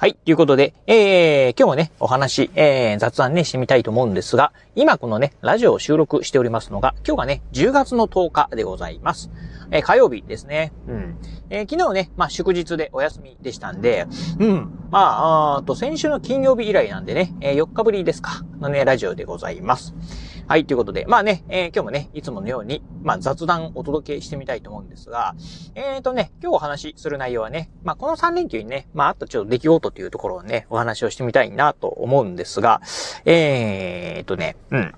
はい。ということで、えー、今日もね、お話、えー、雑談ね、してみたいと思うんですが、今このね、ラジオを収録しておりますのが、今日がね、10月の10日でございます。えー、火曜日ですね。うん。えー、昨日ね、まあ、祝日でお休みでしたんで、うん。まあ、あーと、先週の金曜日以来なんでね、えー、4日ぶりですか、のね、ラジオでございます。はい、ということで、まあね、えー、今日もね、いつものように、まあ雑談をお届けしてみたいと思うんですが、えーとね、今日お話しする内容はね、まあこの3連休にね、まああとちょっと出来事というところをね、お話をしてみたいなと思うんですが、えーとね、うん。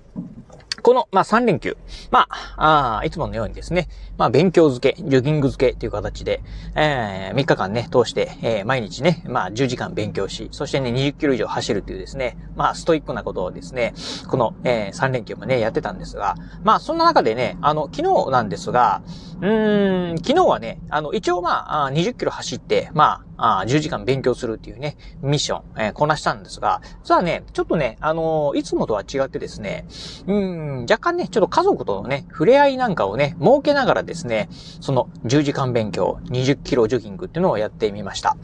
この、まあ、3連休。まあ、あいつものようにですね、まあ、勉強漬け、ジョギング漬けという形で、えー、3日間ね、通して、えー、毎日ね、まあ、10時間勉強し、そしてね、20キロ以上走るというですね、まあ、ストイックなことをですね、この、えー、3連休もね、やってたんですが、まあ、そんな中でね、あの、昨日なんですが、うーん、昨日はね、あの、一応まあ、20キロ走って、まあ、10時間勉強するっていうね、ミッション、えー、こなしたんですが、実はね、ちょっとね、あのいつもとは違ってですね、うん、若干ね、ちょっと家族とのね、触れ合いなんかをね、設けながらですね、その10時間勉強、20キロジョギングっていうのをやってみました。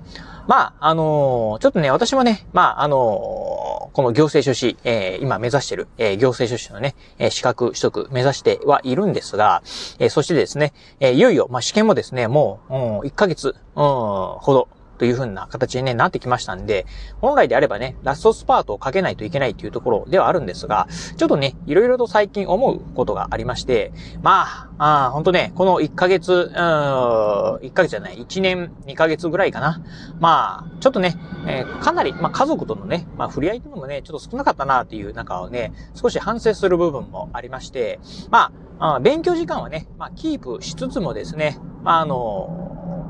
まあ、あのー、ちょっとね、私もね、まあ、あの、この行政書士、えー、今目指してる、えー、行政書士のね、え、資格取得目指してはいるんですが、え、そしてですね、え、いよいよ、まあ、試験もですね、もう、うん、1ヶ月、うん、ほど、という風な形に、ね、なってきましたんで、本来であればね、ラストスパートをかけないといけないというところではあるんですが、ちょっとね、いろいろと最近思うことがありまして、まあ、あ本当ね、この1ヶ月、うん、1ヶ月じゃない、1年、2ヶ月ぐらいかな。まあ、ちょっとね、えー、かなり、まあ家族とのね、まあ触れ合いというのもね、ちょっと少なかったなっていう中をね、少し反省する部分もありまして、まあ、あ勉強時間はね、まあキープしつつもですね、まああの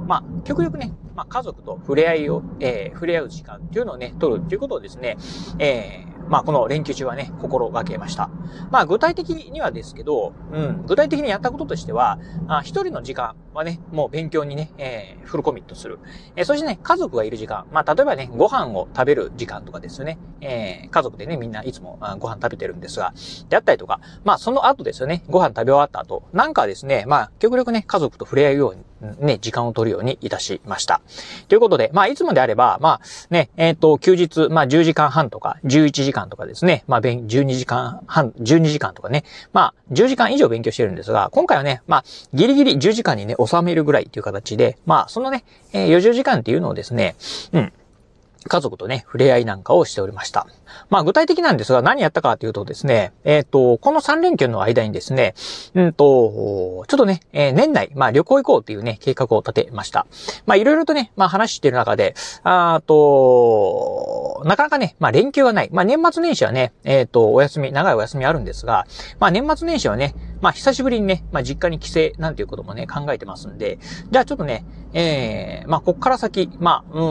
まあ、極力ね、まあ、家族と触れ合いを、えー、触れ合う時間っていうのをね、取るっていうことをですね、えー、まあ、この連休中はね、心がけました。まあ、具体的にはですけど、うん、具体的にやったこととしては、一人の時間はね、もう勉強にね、えー、フルコミットする。えー、そしてね、家族がいる時間、まあ、例えばね、ご飯を食べる時間とかですよね、えー、家族でね、みんないつもご飯食べてるんですが、であったりとか、まあ、その後ですよね、ご飯食べ終わった後、なんかですね、まあ、極力ね、家族と触れ合うように、ね、時間を取るようにいたしました。ということで、まあ、いつもであれば、まあ、ね、えっ、ー、と、休日、まあ、10時間半とか、11時間とかですね、まあ、12時間半、12時間とかね、まあ、10時間以上勉強してるんですが、今回はね、まあ、ギリギリ10時間にね、収めるぐらいという形で、まあ、そのね、えー、40時間っていうのをですね、うん、家族とね、触れ合いなんかをしておりました。まあ具体的なんですが何やったかというとですね、えっ、ー、と、この3連休の間にですね、うんと、ちょっとね、えー、年内、まあ旅行行こうというね、計画を立てました。まあいろいろとね、まあ話してる中で、あと、なかなかね、まあ連休はない。まあ年末年始はね、えっ、ー、と、お休み、長いお休みあるんですが、まあ年末年始はね、まあ久しぶりにね、まあ実家に帰省なんていうこともね、考えてますんで、じゃあちょっとね、えー、まあこっから先、まあ、うん、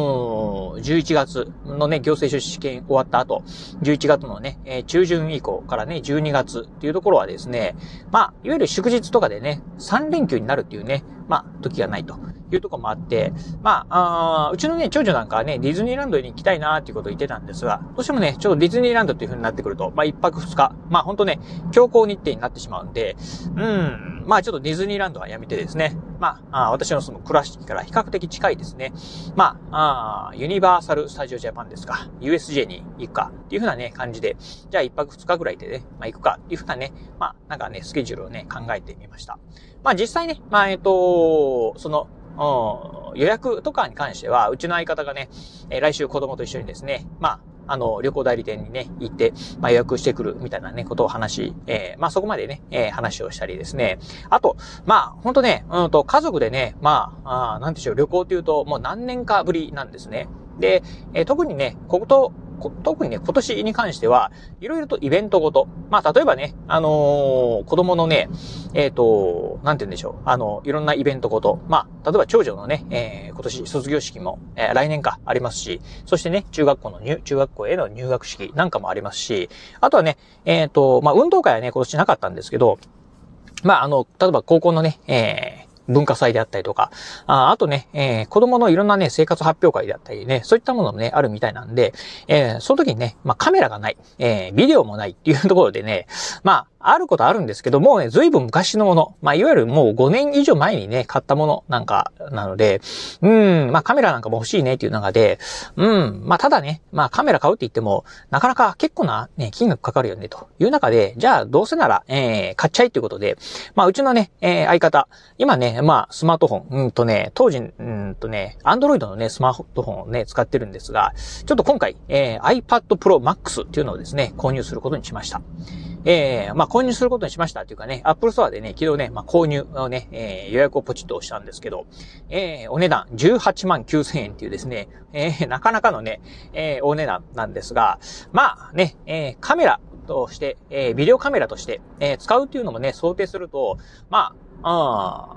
11月のね、行政書士試験終わった後、11月のね、えー、中旬以降からね、12月っていうところはですね、まあ、いわゆる祝日とかでね、3連休になるっていうね、まあ、時がないと。いうとこもあって、まあ、あうちのね、長女なんかはね、ディズニーランドに行きたいなっていうことを言ってたんですが、どうしてもね、ちょっとディズニーランドっていう風になってくると、まあ、1泊2日、まあ、ほんとね、強行日程になってしまうんで、うん、まあ、ちょっとディズニーランドはやめてですね、まあ、あ私のその暮らしから比較的近いですね。まあ、あユニバーサル・スタジオ・ジャパンですか。USJ に行くかっていう風なね、感じで、じゃあ1泊2日ぐらいでね、まあ行くかっていう風なね、まあなんかね、スケジュールをね、考えてみました。まあ実際ね、まあえっ、と、その、予約とかに関しては、うちの相方がね、え、来週子供と一緒にですね、まあ、あの、旅行代理店にね、行って、まあ、予約してくるみたいなね、ことを話し、えー、まあ、そこまでね、えー、話をしたりですね。あと、まあ、ほんとね、うんと、家族でね、まあ、あなんでしょう、旅行っていうと、もう何年かぶりなんですね。で、えー、特にね、ここと、特にね、今年に関しては、いろいろとイベントごと。まあ、例えばね、あのー、子供のね、えっ、ー、と、なんて言うんでしょう。あの、いろんなイベントごと。まあ、例えば長女のね、えー、今年卒業式も、え、来年かありますし、そしてね、中学校の入、中学校への入学式なんかもありますし、あとはね、えっ、と、まあ、運動会はね、今年なかったんですけど、まあ、あの、例えば高校のね、えー、文化祭であったりとか、ああとね、えー、子供のいろんなね、生活発表会であったりね、そういったものもね、あるみたいなんで、えー、その時にね、まあカメラがない、えー、ビデオもないっていうところでね、まあ、あることあるんですけども、ね、随分昔のもの。まあ、いわゆるもう5年以上前にね、買ったものなんかなので、うん、まあカメラなんかも欲しいねっていう中で、うん、まあただね、まあカメラ買うって言っても、なかなか結構なね、金額かかるよねという中で、じゃあどうせなら、えー、買っちゃいっていうことで、まあうちのね、えー、相方、今ね、まあスマートフォン、うんとね、当時、うんとね、アンドロイドのね、スマートフォンをね、使ってるんですが、ちょっと今回、えー、iPad Pro Max っていうのをですね、購入することにしました。えー、まあ、購入することにしましたというかね、Apple Store でね、昨日ね、まあ、購入をね、えー、予約をポチッと押したんですけど、えー、お値段18万9000円っていうですね、えー、なかなかのね、えー、お値段なんですが、まあね、えー、カメラとして、えー、ビデオカメラとして、えー、使うっていうのもね、想定すると、まあ、あ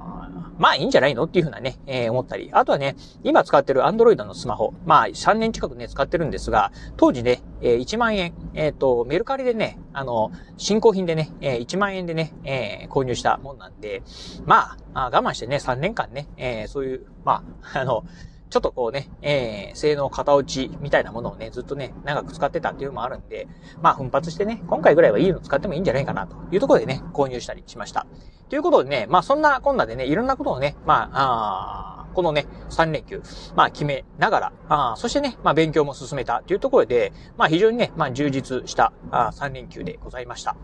まあいいんじゃないのっていうふうなね、えー、思ったり。あとはね、今使ってる Android のスマホ。まあ3年近くね、使ってるんですが、当時ね、えー、1万円、えっ、ー、と、メルカリでね、あの、新興品でね、えー、1万円でね、えー、購入したもんなんで、まあ、あ我慢してね、3年間ね、えー、そういう、まあ、あの、ちょっとこうね、えー、性能型落ちみたいなものをね、ずっとね、長く使ってたっていうのもあるんで、まあ奮発してね、今回ぐらいはいいの使ってもいいんじゃないかなというところでね、購入したりしました。ということでね、まあそんなこんなでね、いろんなことをね、まあ、あこのね、3連休、まあ決めながら、あそしてね、まあ勉強も進めたというところで、まあ非常にね、まあ充実したあ3連休でございました。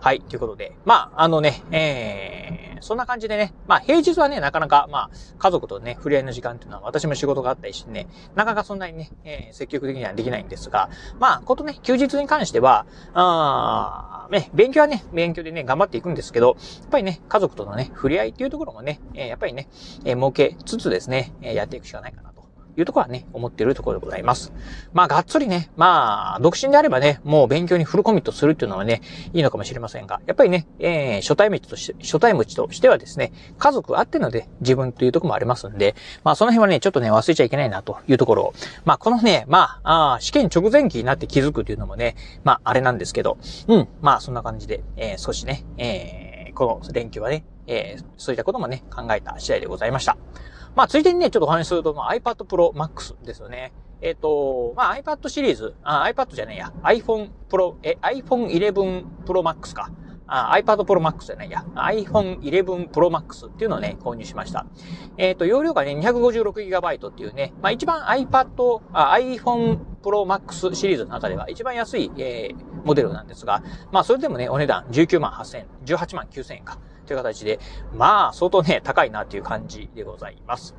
はい、ということで、まああのね、えー、そんな感じでね、まあ平日はね、なかなか、まあ家族とね、触れ合いの時間っていうのは私も仕事があったりしてね、なかなかそんなにね、えー、積極的にはできないんですが、まあことね、休日に関しては、あね、勉強はね、勉強でね、頑張っていくんですけど、やっぱりね、家族とのね、触れ合いっていうところもね、えー、やっぱりね、えー、設けつつですですね、やっていくしかないかなというところはね、思っているところでございます。まあ、がっつりね、まあ、独身であればね、もう勉強にフルコミットするっていうのはね、いいのかもしれませんが、やっぱりね、えー、初対面として、初対面としてはですね、家族あってので自分というところもありますんで、まあ、その辺はね、ちょっとね、忘れちゃいけないなというところを、まあ、このね、まあ、あ試験直前期になって気づくというのもね、まあ、あれなんですけど、うん、まあ、そんな感じで、えー、少しね、えー、この連休はね、えー、そういったこともね、考えた次第でございました。まあ、ついでにね、ちょっとお話しすると、まあ、iPad Pro Max ですよね。えっ、ー、と、まあ、iPad シリーズ、あ、iPad じゃねえや、iPhone Pro、え、iPhone 11 Pro Max か。あ iPad Pro Max じゃないや、iPhone 11 Pro Max っていうのをね、購入しました。えっ、ー、と、容量がね、256GB っていうね、まあ一番 iPad、あ iPhone Pro Max シリーズの中では一番安い、えー、モデルなんですが、まあそれでもね、お値段19万8000円、18万9000円か。という形で、まあ、相当ね、高いなという感じでございます。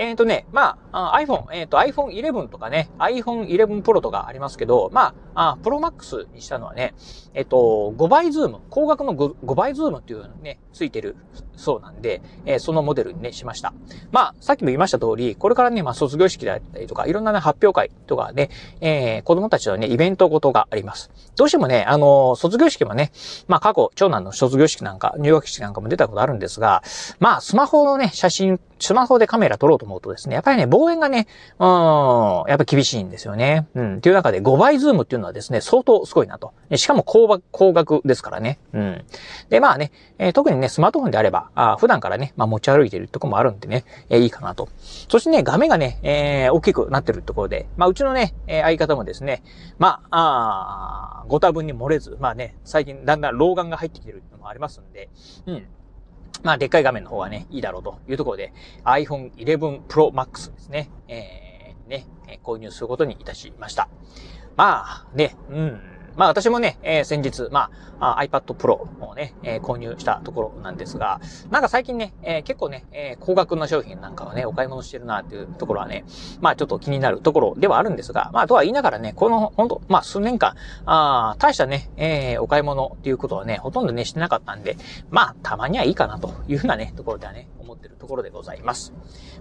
えっ、ー、とね、まあ、iPhone、えっ、ー、と iPhone 11とかね、iPhone 11 Pro とかありますけど、まあ、あ Pro Max にしたのはね、えっ、ー、と、5倍ズーム、光学の 5, 5倍ズームっていうのね、ついてるそうなんで、え、そのモデルにね、しました。まあ、さっきも言いました通り、これからね、まあ、卒業式であったりとか、いろんなね、発表会とかね、えー、子供たちのね、イベントごとがあります。どうしてもね、あの、卒業式もね、まあ、過去、長男の卒業式なんか、入学式なんかも出たことあるんですが、まあ、スマホのね、写真スマホでカメラ撮ろうと思うとですね、やっぱりね、望遠がね、うん、やっぱ厳しいんですよね。うん。っていう中で5倍ズームっていうのはですね、相当すごいなと。しかも光学、光学ですからね。うん。で、まあね、えー、特にね、スマートフォンであれば、あ普段からね、まあ持ち歩いてるとこもあるんでね、えー、いいかなと。そしてね、画面がね、えー、大きくなってるところで、まあうちのね、え、相方もですね、まあ、あご多分に漏れず、まあね、最近だんだん老眼が入ってきてるのもありますんで、うん。まあ、でっかい画面の方がね、いいだろうというところで、iPhone 11 Pro Max ですね、えー、ね、購入することにいたしました。まあ、ね、うん、まあ私もね、えー、先日、まあ、あ iPad Pro をね、えー、購入したところなんですが、なんか最近ね、えー、結構ね、え高額な商品なんかをね、お買い物してるなっていうところはね、まあちょっと気になるところではあるんですが、まあとは言いながらね、この、ほんと、まあ数年間、あ大したね、えお買い物っていうことはね、ほとんどね、してなかったんで、まあたまにはいいかなというふうなね、ところではね、思ってるところでございます。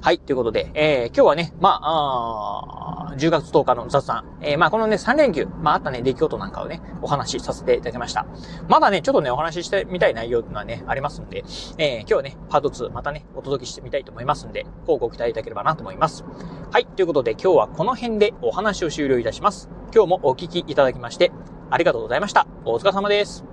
はい、ということで、え今日はね、まあ、あ10月10日の雑談、えまあこのね、3連休、まああったね、出来事なんかをね、お話しさせていただきました。まだね、ちょっとね、お話ししてみたい内容っていうのはね、ありますんで、えー、今日はね、パート2またね、お届けしてみたいと思いますんで、こうご期待いただければなと思います。はい、ということで今日はこの辺でお話を終了いたします。今日もお聞きいただきまして、ありがとうございました。お疲れ様です。